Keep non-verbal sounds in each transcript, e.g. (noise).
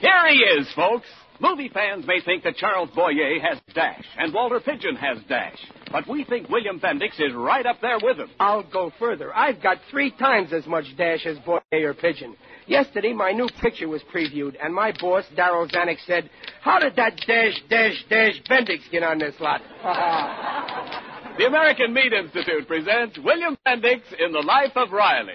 Here he is, folks. Movie fans may think that Charles Boyer has dash and Walter Pidgeon has dash, but we think William Bendix is right up there with him. I'll go further. I've got three times as much dash as Boyer or Pidgeon. Yesterday, my new picture was previewed, and my boss, Darryl Zanuck, said, How did that dash, dash, dash Bendix get on this lot? (laughs) The American Meat Institute presents William Bendix in the Life of Riley.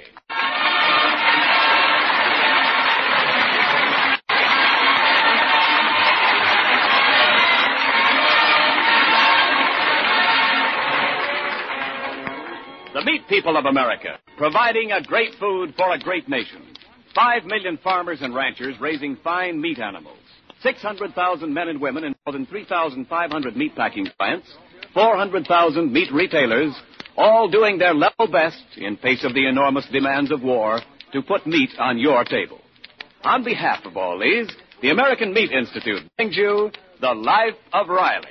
The meat people of America, providing a great food for a great nation. Five million farmers and ranchers raising fine meat animals. 600,000 men and women in more than 3,500 meat packing plants. 400,000 meat retailers, all doing their level best in face of the enormous demands of war to put meat on your table. On behalf of all these, the American Meat Institute brings you The Life of Riley.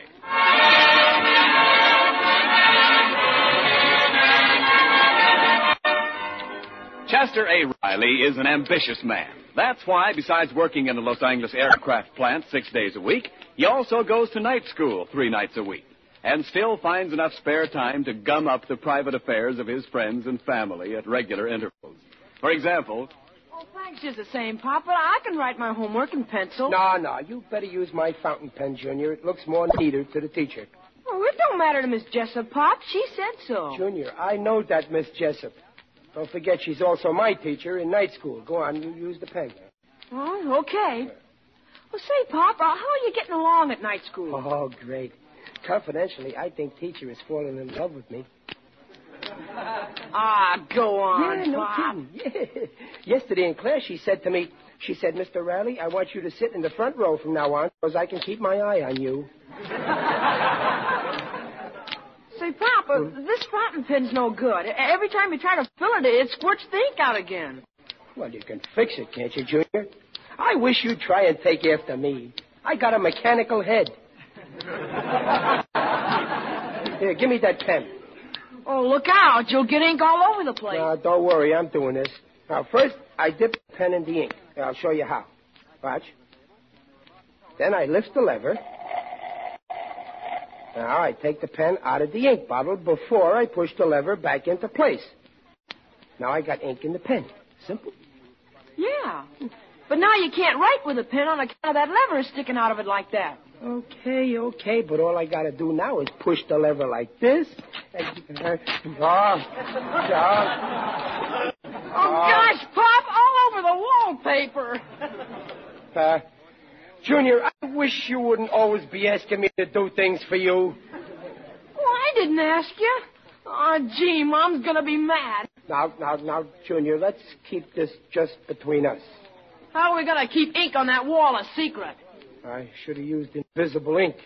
Chester A. Riley is an ambitious man. That's why, besides working in the Los Angeles aircraft plant six days a week, he also goes to night school three nights a week and still finds enough spare time to gum up the private affairs of his friends and family at regular intervals. For example, Oh, thanks just the same, Pop, but I can write my homework in pencil. No, no, you better use my fountain pen, Junior. It looks more neater to the teacher. Oh, it don't matter to Miss Jessup, Pop. She said so. Junior, I know that Miss Jessup. Don't forget she's also my teacher in night school. Go on, you use the pen. Oh, okay. Well, say, Pop, uh, how are you getting along at night school? Oh, great. Confidentially, I think teacher is falling in love with me. (laughs) Ah, go on, yeah, no Pop. kidding. (laughs) Yeah. Yesterday in class, she said to me, she said, Mr. Riley, I want you to sit in the front row from now on because I can keep my eye on you. (laughs) Say, Pop, uh, this fountain pen's no good. Every time you try to fill it, it squirts the ink out again. Well, you can fix it, can't you, Junior? I wish you'd try and take after me. I got a mechanical head. (laughs) Here, give me that pen. Oh, look out. You'll get ink all over the place. Now, don't worry, I'm doing this. Now, first, I dip the pen in the ink. I'll show you how. Watch. Then I lift the lever. Now, I take the pen out of the ink bottle before I push the lever back into place. Now I got ink in the pen. Simple. Yeah. But now you can't write with a pen on account of that lever sticking out of it like that. Okay, okay, but all I gotta do now is push the lever like this. Oh, oh, Oh, gosh, Pop, all over the wallpaper. uh, Junior, I wish you wouldn't always be asking me to do things for you. Well, I didn't ask you. Oh, gee, Mom's gonna be mad. Now, now, now, Junior, let's keep this just between us. How are we gonna keep ink on that wall a secret? I should have used invisible ink.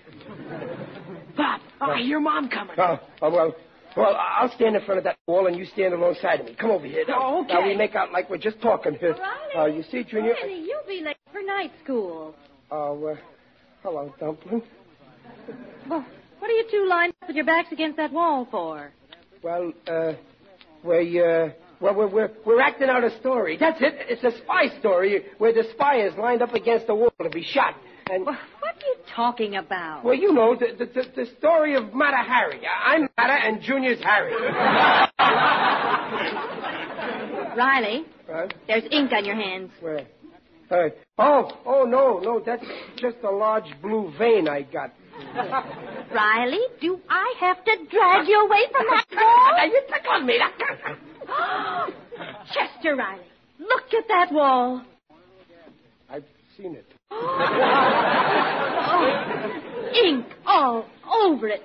Pop, oh, I hear Mom coming. Oh, oh, well, well, I'll stand in front of that wall and you stand alongside of me. Come over here. Now, Oh, okay. Now we make out like we're just talking here. Uh, you see, Junior? Riley, you'll be late for night school. Oh, uh, hello, Dumpling. Well, what are you two lined up with your backs against that wall for? Well, uh, we, uh, well, we're, we're, we're acting out a story. That's it. It's a spy story where the spy is lined up against the wall to be shot. And, Well, what are you talking about? well, you know, the, the, the, the story of Mata Hari. I'm Mata and Junior's Hari. (laughs) Riley, Huh? there's ink on your hands. Where? Uh, oh, oh, no, no, that's just a large blue vein I got. (laughs) Riley, do I have to drag you away from that Now, wall? (laughs) you tickle me. (gasps) Chester Riley, look at that wall. I've seen it. (gasps) Oh, ink all over it.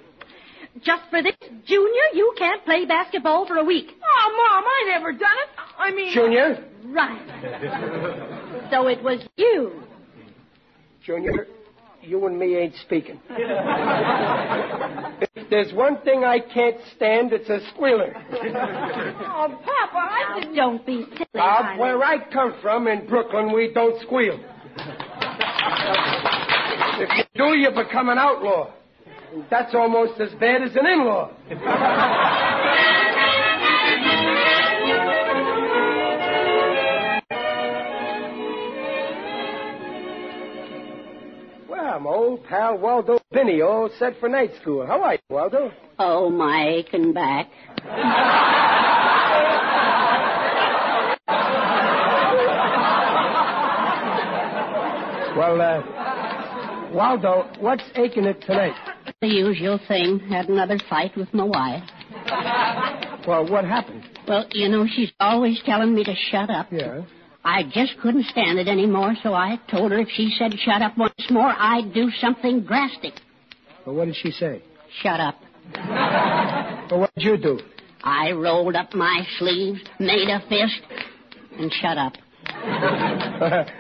Just for this, Junior, you can't play basketball for a week. Oh, Mom, I never done it. I I mean. Junior, Right. (laughs) So it was you. Junior, you and me ain't speaking. if there's one thing I can't stand, it's a squealer. Oh, Papa, I Now, didn't. don't be silly, Bob, honey. where I come from in Brooklyn, we don't squeal. if you do, you become an outlaw. That's almost as bad as an in-law. well, my old pal Waldo Binney all set for night school. How are you, Waldo? Oh, my aching back. Well, uh, Waldo, what's aching it tonight? The usual thing. Had another fight with my wife. (laughs) Well, what happened? Well, you know, she's always telling me to shut up. Yeah. I just couldn't stand it anymore, so I told her if she said shut up once more, I'd do something drastic. Well, what did she say? Shut up. Well, what did you do? I rolled up my sleeves, made a fist, and shut up.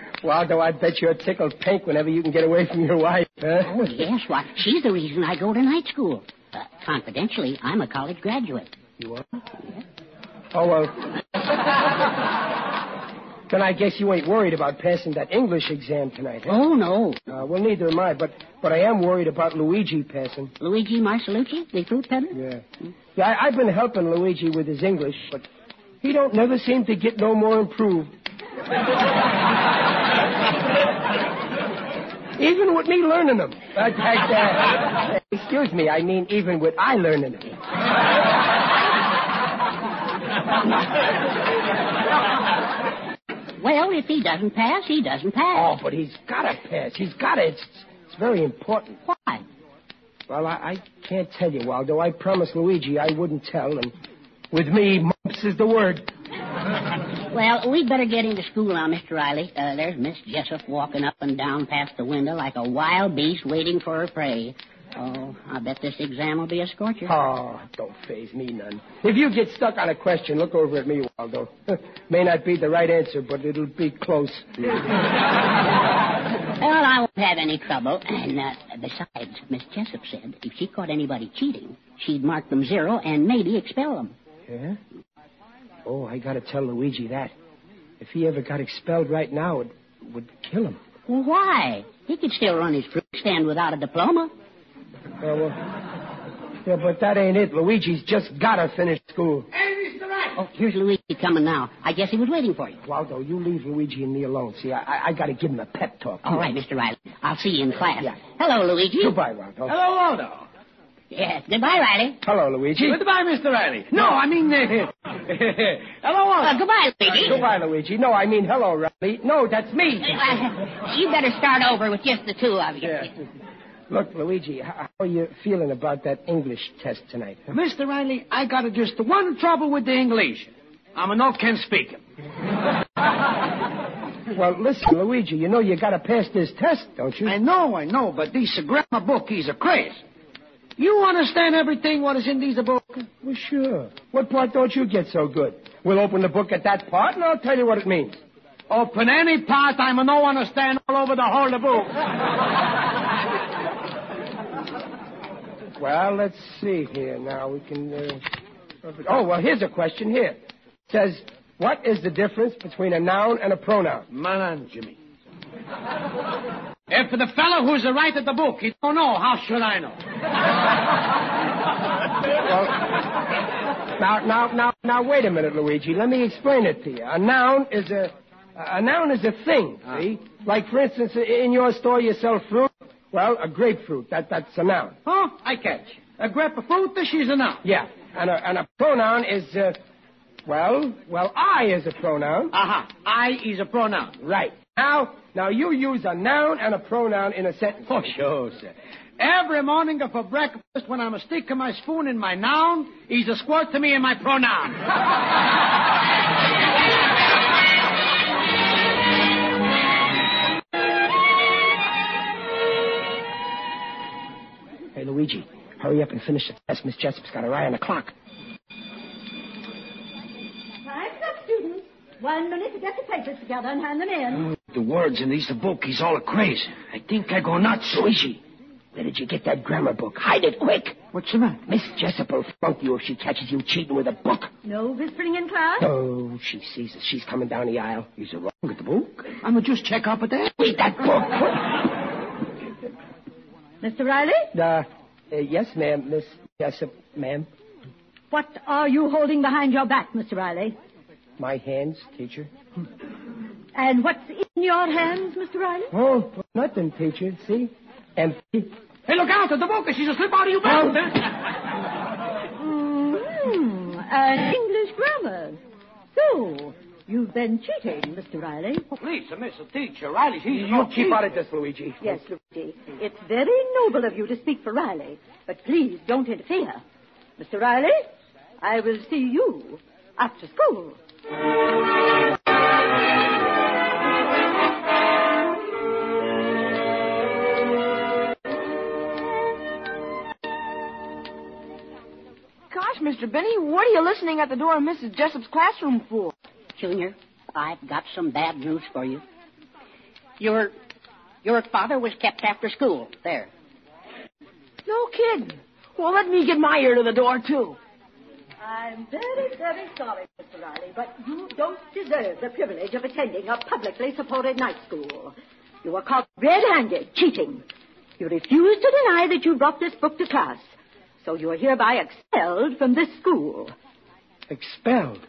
(laughs) Waldo, I bet you're tickled pink whenever you can get away from your wife, huh? Oh, yes, why, she's the reason I go to night school. Uh, confidentially, I'm a college graduate. You are? Oh, well. then I guess you ain't worried about passing that English exam tonight, huh? Oh, no. Uh, well, neither am I, but, but I am worried about Luigi passing. Luigi Marcelucci, the fruit peddler? Yeah. Yeah, I, I've been helping Luigi with his English, but he don't never seem to get no more improved. (laughs) even with me learning them. (laughs) Uh, uh, excuse me, I mean even with I learning them. Well, if he doesn't pass, he doesn't pass. Oh, but he's got to pass. He's got to. It's, it's very important. Why? Well, I, I can't tell you, Waldo. I promised Luigi I wouldn't tell, and with me, mumps is the word. Well, we'd better get into school now, Mr. Riley. Uh, there's Miss Jessup walking up and down past the window like a wild beast waiting for her prey. Oh, I bet this exam will be a scorcher. Oh, don't phase me none. If you get stuck on a question, look over at me, Waldo. (laughs) May not be the right answer, but it'll be close. (laughs) Well, I won't have any trouble. And uh, besides, Miss Jessup said if she caught anybody cheating, she'd mark them zero and maybe expel them. Yeah? Oh, I gotta tell Luigi that. If he ever got expelled right now, it would kill him. Well, why? He could still run his fruit stand without a diploma. Oh, well, yeah, but that ain't it. Luigi's just gotta finish school. Hey, Mr. Rat! Oh, here's Luigi coming now. I guess he was waiting for you. Waldo, you leave Luigi and me alone. See, I, I, I gotta give him a pep talk. All right, Mr. Riley. I'll see you in class. Yeah. Hello, Luigi. Goodbye, Waldo. Hello, Waldo. Yes, goodbye, Riley. Hello, Luigi. Goodbye, Mr. Riley. No, I mean, uh, (laughs) hello, Waldo. Uh, goodbye, Luigi. Goodbye, Luigi. No, I mean hello, Riley. No, that's me. Uh, you better start over with just the two of you. Yeah. Look, Luigi, how are you feeling about that English test tonight? (laughs) huh? Mr. Riley, I got just one trouble with the English. I'm a no can speak 'em. Well, listen, Luigi, you know you gotta pass this test, don't you? I know, I know, but these grammar book is a craze. You understand everything what is in these book? Well, sure. What part don't you get so good? We'll open the book at that part, and I'll tell you what it means. Open any part, I'm a no understand all over the whole of book. (laughs) Well, let's see here. Now we can. Uh... Oh, well, here's a question here. It says, what is the difference between a noun and a pronoun? Man on, Jimmy. If the fellow who's the right of the book, he don't know, how should I know? Well, now, now, now, now, wait a minute, Luigi. Let me explain it to you. A noun is a, a noun is a thing. See, like for instance, in your store you sell fruit. Well, a grapefruit. That that's a noun. Huh? I catch. A grapefruit, she's a noun. Yeah, and a and a pronoun is, uh, well, well, I is a pronoun. Aha. I is a pronoun. Right. Now, now you use a noun and a pronoun in a sentence. Oh, sure, sir. Every morning for breakfast, when I'm sticking my spoon in my noun, he's a squirt to me in my pronoun. (laughs) Hey, Luigi, hurry up and finish the test. Miss Jessup's got her eye on the clock. Time's up, students. One minute to get the papers together and hand them in. Mm. The words in this book he's all crazy. I think I go nuts. So easy. Where did you get that grammar book? Hide it quick. What's the matter? Miss Jessup will flunk you if she catches you cheating with a book. No whispering in class? Oh, she sees us. She's coming down the aisle. Is it wrong with the book? I'ma just check up at that. Read that book. Mr. Riley? Uh, uh, yes, ma'am. Miss Jessup, ma'am. What are you holding behind your back, Mr. Riley? My hands, teacher. And what's in your hands, Mr. Riley? Oh, nothing, teacher. See? Empty. Hey, look out! The book she's a slip out of your Oh. belt. Mm-hmm. And English grammar. So, you've been cheating, Mr. Riley. Please, Mr. Teacher, Riley, he's You keep out of this, Luigi. Yes, Luigi. It's very noble of you to speak for Riley, but please don't interfere. Mr. Riley, I will see you after school. Mr. Binney, what are you listening at the door of Mrs. Jessup's classroom for? Junior, I've got some bad news for you. Your your father was kept after school. There. No kidding. Well, let me get my ear to the door, too. I'm very, very sorry, Mr. Riley, but you don't deserve the privilege of attending a publicly supported night school. You were caught red-handed cheating. You refuse to deny that you brought this book to class. So you are hereby expelled from this school. Expelled?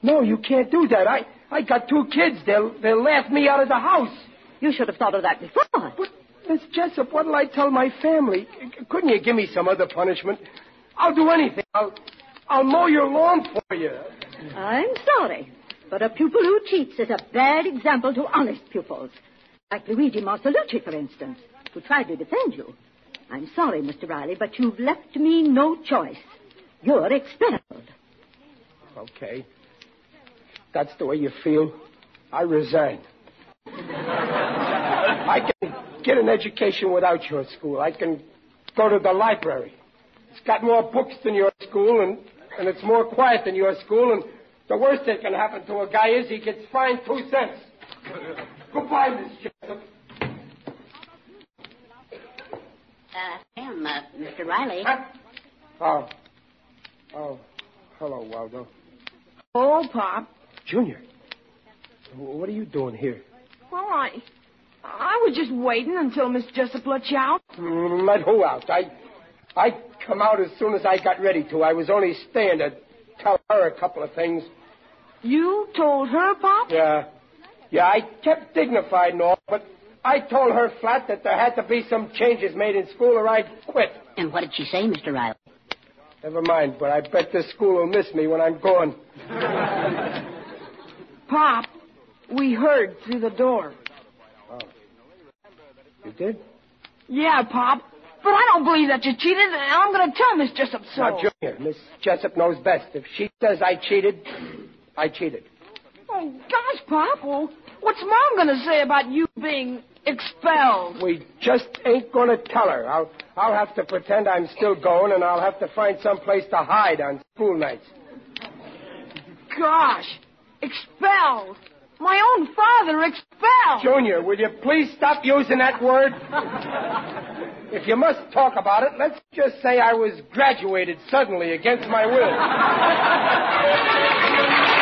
No, you can't do that. I, I got two kids. They'll, they'll laugh me out of the house. You should have thought of that before. But, Miss Jessup, what'll I tell my family? C- Couldn't you give me some other punishment? I'll do anything. I'll, I'll mow your lawn for you. I'm sorry, but a pupil who cheats is a bad example to honest pupils. Like Luigi Marcelucci, for instance, who tried to defend you. I'm sorry, Mr. Riley, but you've left me no choice. You're expelled. Okay. That's the way you feel. I resign. I can get an education without your school. I can go to the library. It's got more books than your school, and, and it's more quiet than your school, and the worst that can happen to a guy is he gets fined two cents. Goodbye, Miss Jessup. Uh, Sam, uh, Mr. Riley. Huh? Oh. Oh. Hello, Waldo. Oh, Pop. Junior. What are you doing here? Well, I... I was just waiting until Miss Jessup let you out. Mm, Let who out? I, I come out as soon as I got ready to. I was only staying to tell her a couple of things. You told her, Pop? Yeah, yeah. I kept dignified and all, but I told her flat that there had to be some changes made in school, or I'd quit. And what did she say, Mr. Riley? Never mind, but I bet this school will miss me when I'm gone. Pop, we heard through the door. You did? Yeah, Pop. But I don't believe that you cheated, and I'm going to tell Miss Jessup so. Now, Junior, Miss Jessup knows best. If she says I cheated, I cheated. Oh, gosh, Pop. Well, what's Mom going to say about you being expelled? We just ain't going to tell her. I'll, I'll have to pretend I'm still going, and I'll have to find some place to hide on school nights. Gosh, expelled. My own father expelled. Junior, will you please stop using that word? if you must talk about it, let's just say I was graduated suddenly against my will. (laughs)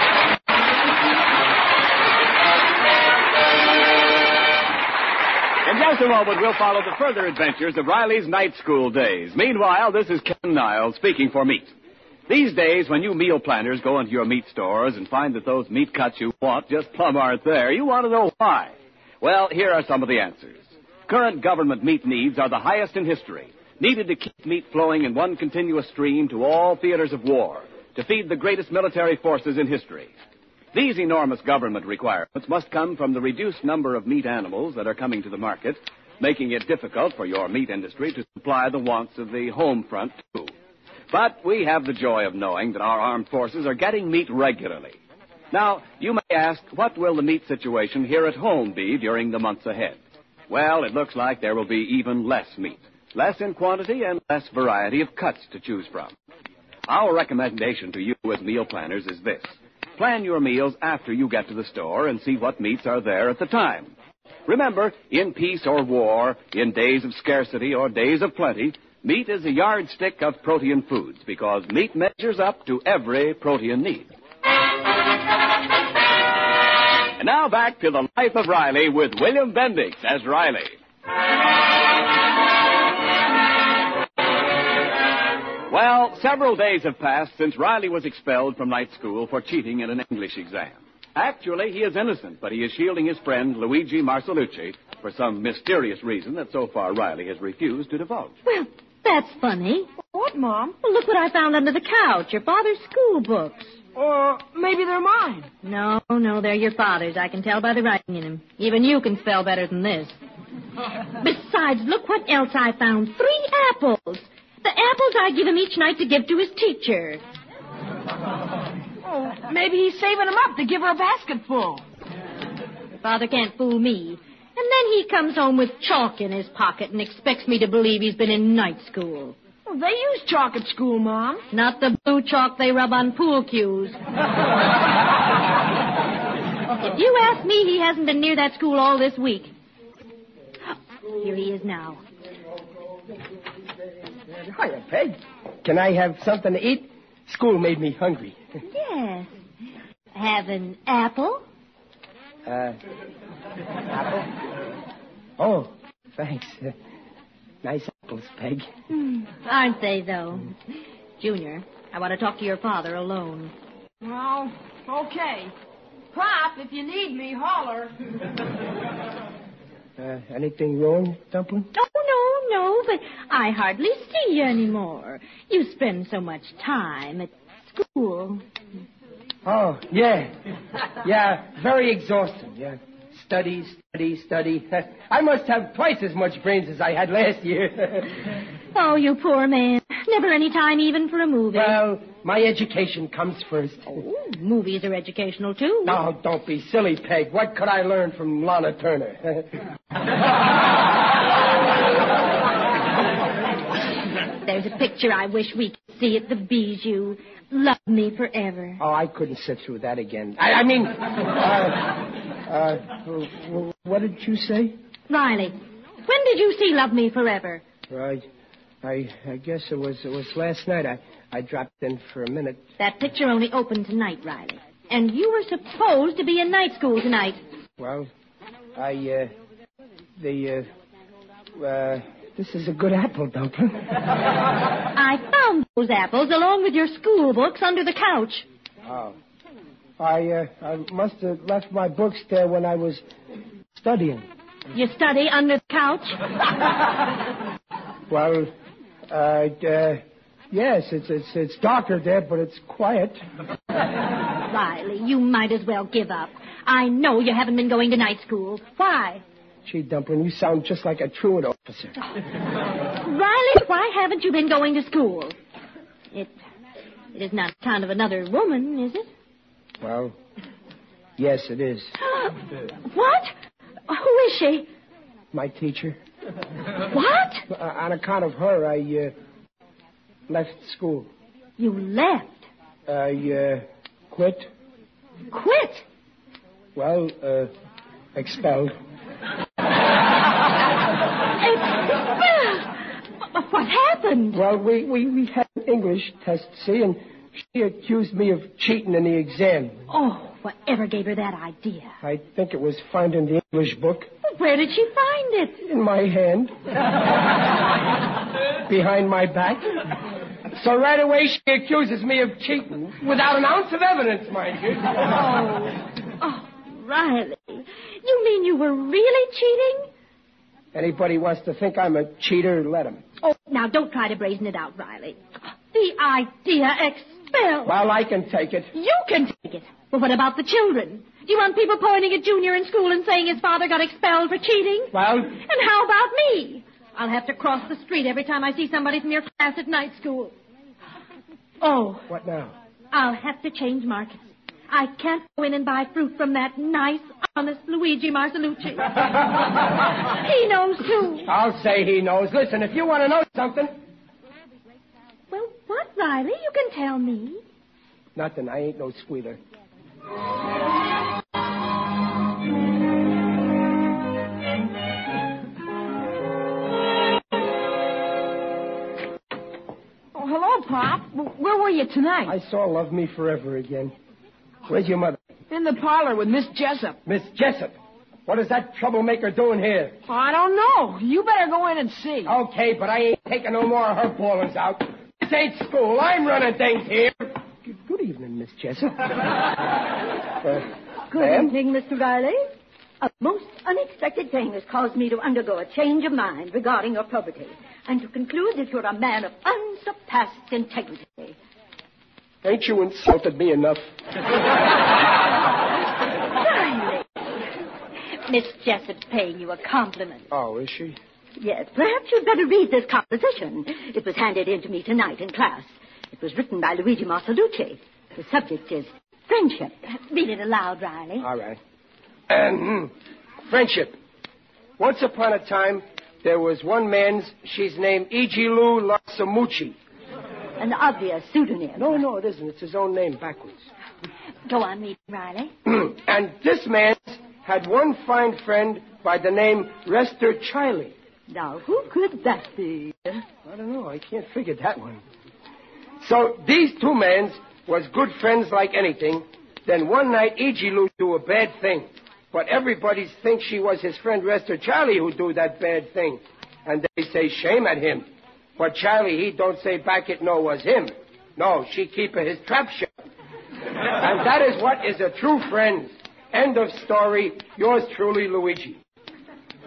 just a moment, we'll follow the further adventures of Riley's night school days. Meanwhile, this is Ken Niles speaking for meat. These days, when you meal planners go into your meat stores and find that those meat cuts you want just plumb aren't there, you want to know why. Well, here are some of the answers. Current government meat needs are the highest in history, needed to keep meat flowing in one continuous stream to all theaters of war, to feed the greatest military forces in history. These enormous government requirements must come from the reduced number of meat animals that are coming to the market, making it difficult for your meat industry to supply the wants of the home front, too. But we have the joy of knowing that our armed forces are getting meat regularly. Now, you may ask, what will the meat situation here at home be during the months ahead? Well, it looks like there will be even less meat. Less in quantity and less variety of cuts to choose from. Our recommendation to you as meal planners is this. Plan your meals after you get to the store and see what meats are there at the time. Remember, in peace or war, in days of scarcity or days of plenty, meat is a yardstick of protein foods because meat measures up to every protein need. And now back to the life of Riley with William Bendix as Riley. Well, several days have passed since Riley was expelled from night school for cheating in an English exam. Actually, he is innocent, but he is shielding his friend Luigi Marcelucci for some mysterious reason that so far Riley has refused to divulge. Well, that's funny. What, Mom? Well, look what I found under the couch. Your father's school books. Or maybe they're mine. No, no, they're your father's. I can tell by the writing in them. Even you can spell better than this. (laughs) Besides, look what else I found. Three apples. The apples I give him each night to give to his teacher. Oh, maybe he's saving them up to give her a basketful. Father can't fool me. And then he comes home with chalk in his pocket and expects me to believe he's been in night school. Well, they use chalk at school, Mom. Not the blue chalk they rub on pool cues. if you ask me, he hasn't been near that school all this week. Here he is now. Hiya, Peg. Can I have something to eat? School made me hungry. Yes. Have an apple? Uh, apple? Oh, thanks. Uh, nice apples, Peg. Hmm, aren't they, though? Junior, I want to talk to your father alone. Well, okay. Pop, if you need me, holler. Uh, anything wrong, Dumpling? Oh, no, no, but I hardly see you anymore. You spend so much time at school. Oh, yeah. Yeah, very exhausting, yeah. Study, study, study. (laughs) I must have twice as much brains as I had last year. (laughs) Oh, you poor man. Never any time even for a movie. well, my education comes first. Oh, movies are educational, too. No, don't be silly, Peg. What could I learn from Lana Turner? (laughs) There's a picture I wish we could see at the Bijou. Love me forever. oh, I couldn't sit through that again. I, I mean, uh, uh, what did you say? Riley, when did you see Love Me Forever? Right. I, I guess it was it was last night. I, I dropped in for a minute. That picture only opened tonight, Riley. And you were supposed to be in night school tonight. Well, I, uh, the, uh, uh, this is a good apple, Dumpling. (laughs) I found those apples along with your school books under the couch. Oh. I, uh, I must have left my books there when I was studying. You study under the couch? (laughs) Well, uh, uh, yes, it's, it's, it's darker there, but it's quiet. (laughs) Riley, you might as well give up. I know you haven't been going to night school. Why? Gee, Dumpling, you sound just like a truant officer. (laughs) Riley, why haven't you been going to school? It, it is not the kind of another woman, is it? Well, yes, it is. (gasps) what? Who is she? My teacher. What? Uh, on account of her, I, uh, left school. You left. I, uh, quit. Quit. Well, uh, expelled. Expelled. What happened? Well, we, we, we had an English test, see, and she accused me of cheating in the exam. Oh, whatever gave her that idea? I think it was finding the English book. Where did she find it? In my hand. Behind my back. So right away she accuses me of cheating without an ounce of evidence, mind you. Oh, oh, Riley. You mean you were really cheating? Anybody wants to think I'm a cheater, let him. Oh, now don't try to brazen it out, Riley. The idea expelled. Well, I can take it. You can take it. But what about the children? Do you want people pointing at Junior in school and saying his father got expelled for cheating? Well, And how about me? I'll have to cross the street every time I see somebody from your class at night school. Oh, what now? I'll have to change markets. I can't go in and buy fruit from that nice, honest Luigi Marcelucci. (laughs) he knows, too. I'll say he knows. Listen, if you want to know something. Well, Riley? You can tell me. Nothing. I ain't no squealer. Oh, hello, Pop. Where were you tonight? I saw Love Me Forever again. Where's your mother? In the parlor with Miss Jessup. Miss Jessup. What is that troublemaker doing here? I don't know. You better go in and see. Okay, but I ain't taking no more of her ballers out. This ain't school. I'm running things here. Good, good evening, Miss Jessup. (laughs) uh, Good Ma'am? evening, Mr. Riley. A most unexpected thing has caused me to undergo a change of mind regarding your property, and to conclude that you're a man of unsurpassed integrity. ain't you insulted me enough? (laughs) Riley. Miss Jessup's paying you a compliment. Oh, is she? Yes, perhaps you'd better read this composition. It was handed in to me tonight in class. It was written by Luigi Marcelucci. The subject is friendship. Read it aloud, Riley. All right. Um, friendship. Once upon a time, there was one man's, she's named Ijilu Lasamuchi. An obvious pseudonym. No, no, it isn't. It's his own name backwards. Go on, read, Riley. (clears throat) and this man had one fine friend by the name Rester Chiley. Now, who could that be? I don't know. I can't figure that one. So these two men was good friends like anything. Then one night, Ijilu do a bad thing. But everybody thinks she was his friend Rester Charlie who do that bad thing. And they say shame at him. But Charlie, he don't say back it no was him. No, she keep his trap shut. and that is what is a true friend. End of story. Yours truly, Luigi.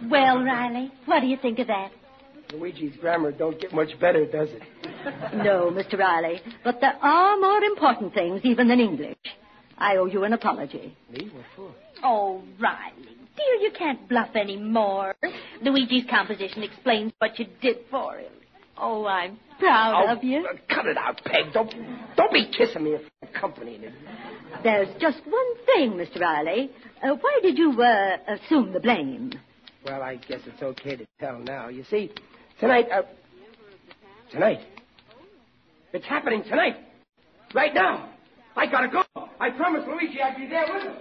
Well, Riley, what do you think of that? Luigi's grammar don't get much better, does it? (laughs) No, Mr. Riley, but there are more important things even than English. I owe you an apology. Me? What for? Oh, Riley, dear, you can't bluff any more. Luigi's composition explains what you did for him. Oh, I'm proud Oh, of you. uh, cut it out, Peg. Don't, don't be kissing me in company. There's just one thing, Mr. Riley. Uh, why did you uh, assume the blame? Well, I guess it's okay to tell now. You see, tonight, uh, tonight, it's happening tonight, right now. I gotta go. I promised Luigi I'd be there with him.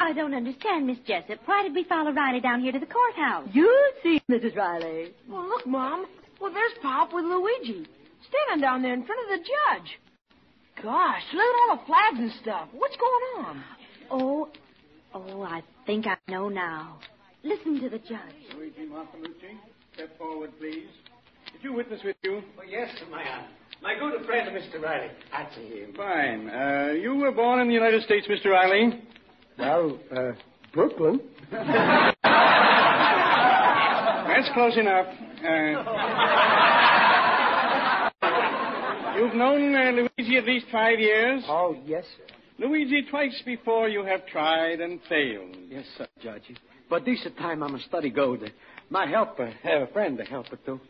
I don't understand, Miss Jessup. Why did we follow Riley down here to the courthouse? You'll see, Mrs. Riley. Well, look, Mom. Well, there's Pop with Luigi. Standing down there in front of the judge. Gosh, look at all the flags and stuff. What's going on? Oh, oh, I think I know now. Listen to the judge. Luigi Marcelucci, step forward, please. Did you witness with you? Oh, yes, my aunt. My good friend, Mr. Riley. That's him. Fine. Uh, you were born in the United States, Mr. Riley. Well, uh, Brooklyn. (laughs) That's close enough. Uh, you've known uh, Luigi at least five years. Oh, yes, sir. Luigi, twice before you have tried and failed. Yes, sir, Judge. But this time I'm a study go. My helper, have a friend to help it too.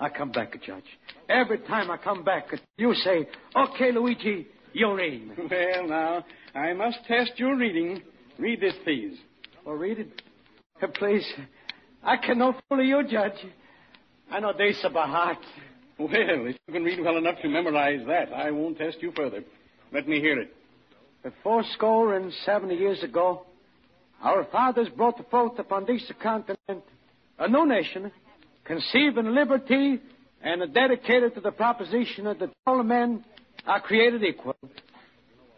I come back, Judge. Every time I come back, you say, okay, Luigi, you're in. (laughs) Well, now, I must test your reading. Read this, please. Well, read it. Uh, Please. I can know fully you, Judge. I know this by heart. Well, if you can read well enough to memorize that, I won't test you further. Let me hear it. Four score and seventy years ago, our fathers brought forth upon this continent a new nation, conceived in liberty and dedicated to the proposition that all men are created equal.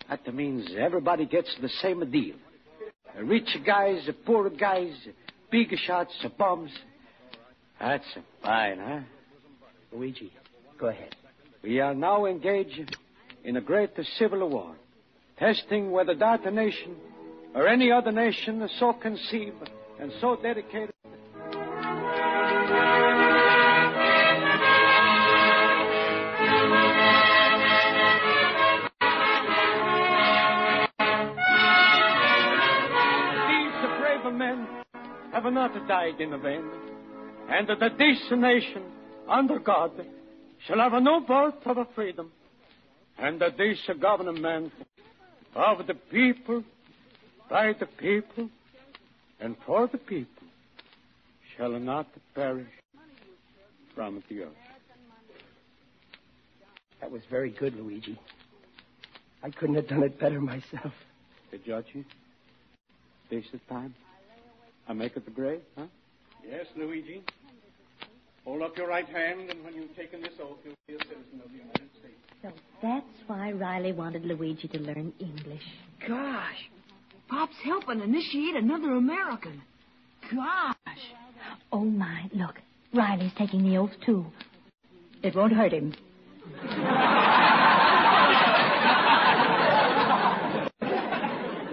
That means everybody gets the same deal. Rich guys, poor guys, big shots, the bums. That's fine, huh? Luigi, go ahead. We are now engaged in a great civil war, testing whether that nation or any other nation is so conceived and so dedicated. These brave men have not died in vain, and that this nation, under God, shall have a new birth of a freedom, and that this government of the people, by the people, and for the people, shall not perish, from the earth. That was very good, Luigi. I couldn't have done it better myself. The judge, this is time. I make it the grave, huh? Yes, Luigi. Hold up your right hand, and when you've taken this oath, you'll be a citizen of the United States. So that's why Riley wanted Luigi to learn English. Gosh. Pop's helping initiate another American. Gosh. Oh, my. Look, Riley's taking the oath, too. It won't hurt him. (laughs)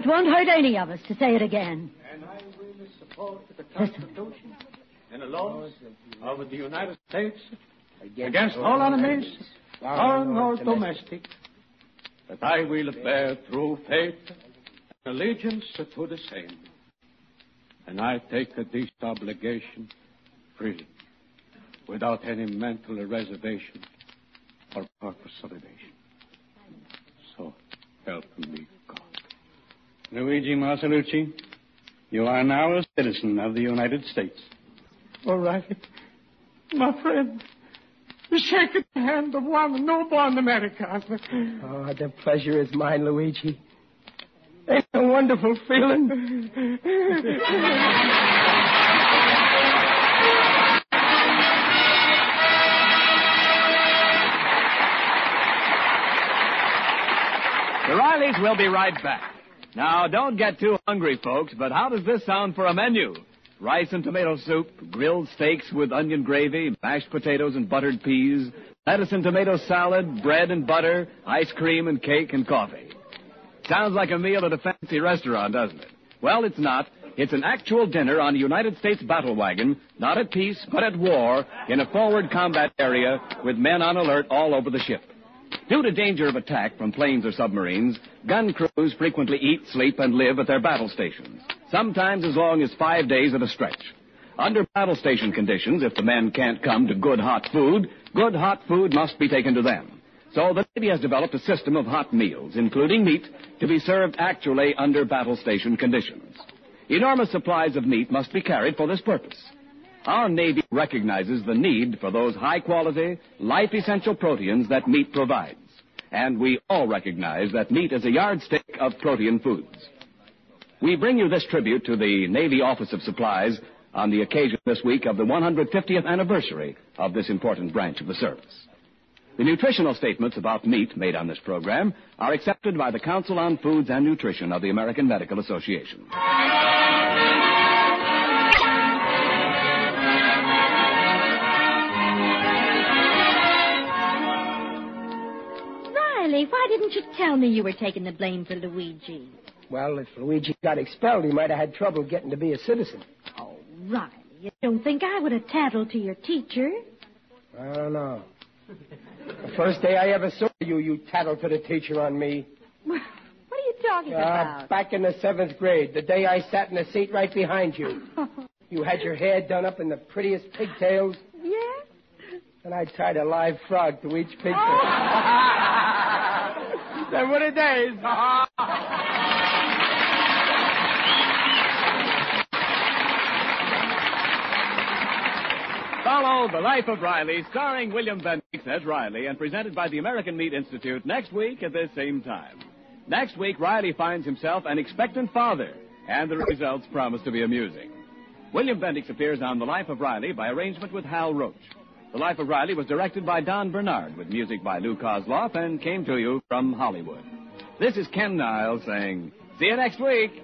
It won't hurt any of us to say it again. And I will support the Constitution and the laws of the United States against all enemies, foreign or domestic, that I will bear true faith and allegiance to the same. And I take this obligation freely, without any mental reservation or purpose of evasion. So help me God. Luigi Marcelucci, you are now a citizen of the United States. All right. My friend, shake the hand of one noble American. Oh, ah, the pleasure is mine, Luigi. Ain't a wonderful feeling? The Rileys will be right back. Now, don't get too hungry, folks, but how does this sound for a menu? Rice and tomato soup, grilled steaks with onion gravy, mashed potatoes and buttered peas, lettuce and tomato salad, bread and butter, ice cream and cake and coffee. Sounds like a meal at a fancy restaurant, doesn't it? Well, it's not. It's an actual dinner on a United States battle wagon, not at peace, but at war, in a forward combat area with men on alert all over the ship. Due to danger of attack from planes or submarines, gun crews frequently eat, sleep, and live at their battle stations, sometimes as long as five days at a stretch. Under battle station conditions, if the men can't come to good hot food, good hot food must be taken to them. So the Navy has developed a system of hot meals, including meat, to be served actually under battle station conditions. Enormous supplies of meat must be carried for this purpose. Our Navy recognizes the need for those high quality, life essential proteins that meat provides. And we all recognize that meat is a yardstick of protein foods. We bring you this tribute to the Navy Office of Supplies on the occasion this week of the 150th anniversary of this important branch of the service. The nutritional statements about meat made on this program are accepted by the Council on Foods and Nutrition of the American Medical Association. Riley, why didn't you tell me you were taking the blame for Luigi? Well, if Luigi got expelled, he might have had trouble getting to be a citizen. Oh, Riley, you don't think I would have tattled to your teacher? I don't know. The first day I ever saw you, you tattled to the teacher on me. What are you talking Uh, about? back in the seventh grade, the day I sat in the seat right behind you. (laughs) You had your hair done up in the prettiest pigtails, yeah? and I tied a live frog to each pigtail. (laughs) then what a days. (laughs) Follow The Life of Riley, starring William Bendix as Riley and presented by the American Meat Institute next week at this same time. Next week, Riley finds himself an expectant father, and the results promise to be amusing. William Bendix appears on The Life of Riley by arrangement with Hal Roach. The Life of Riley was directed by Don Bernard with music by Lou Kosloff and came to you from Hollywood. This is Ken Niles saying, see you next week.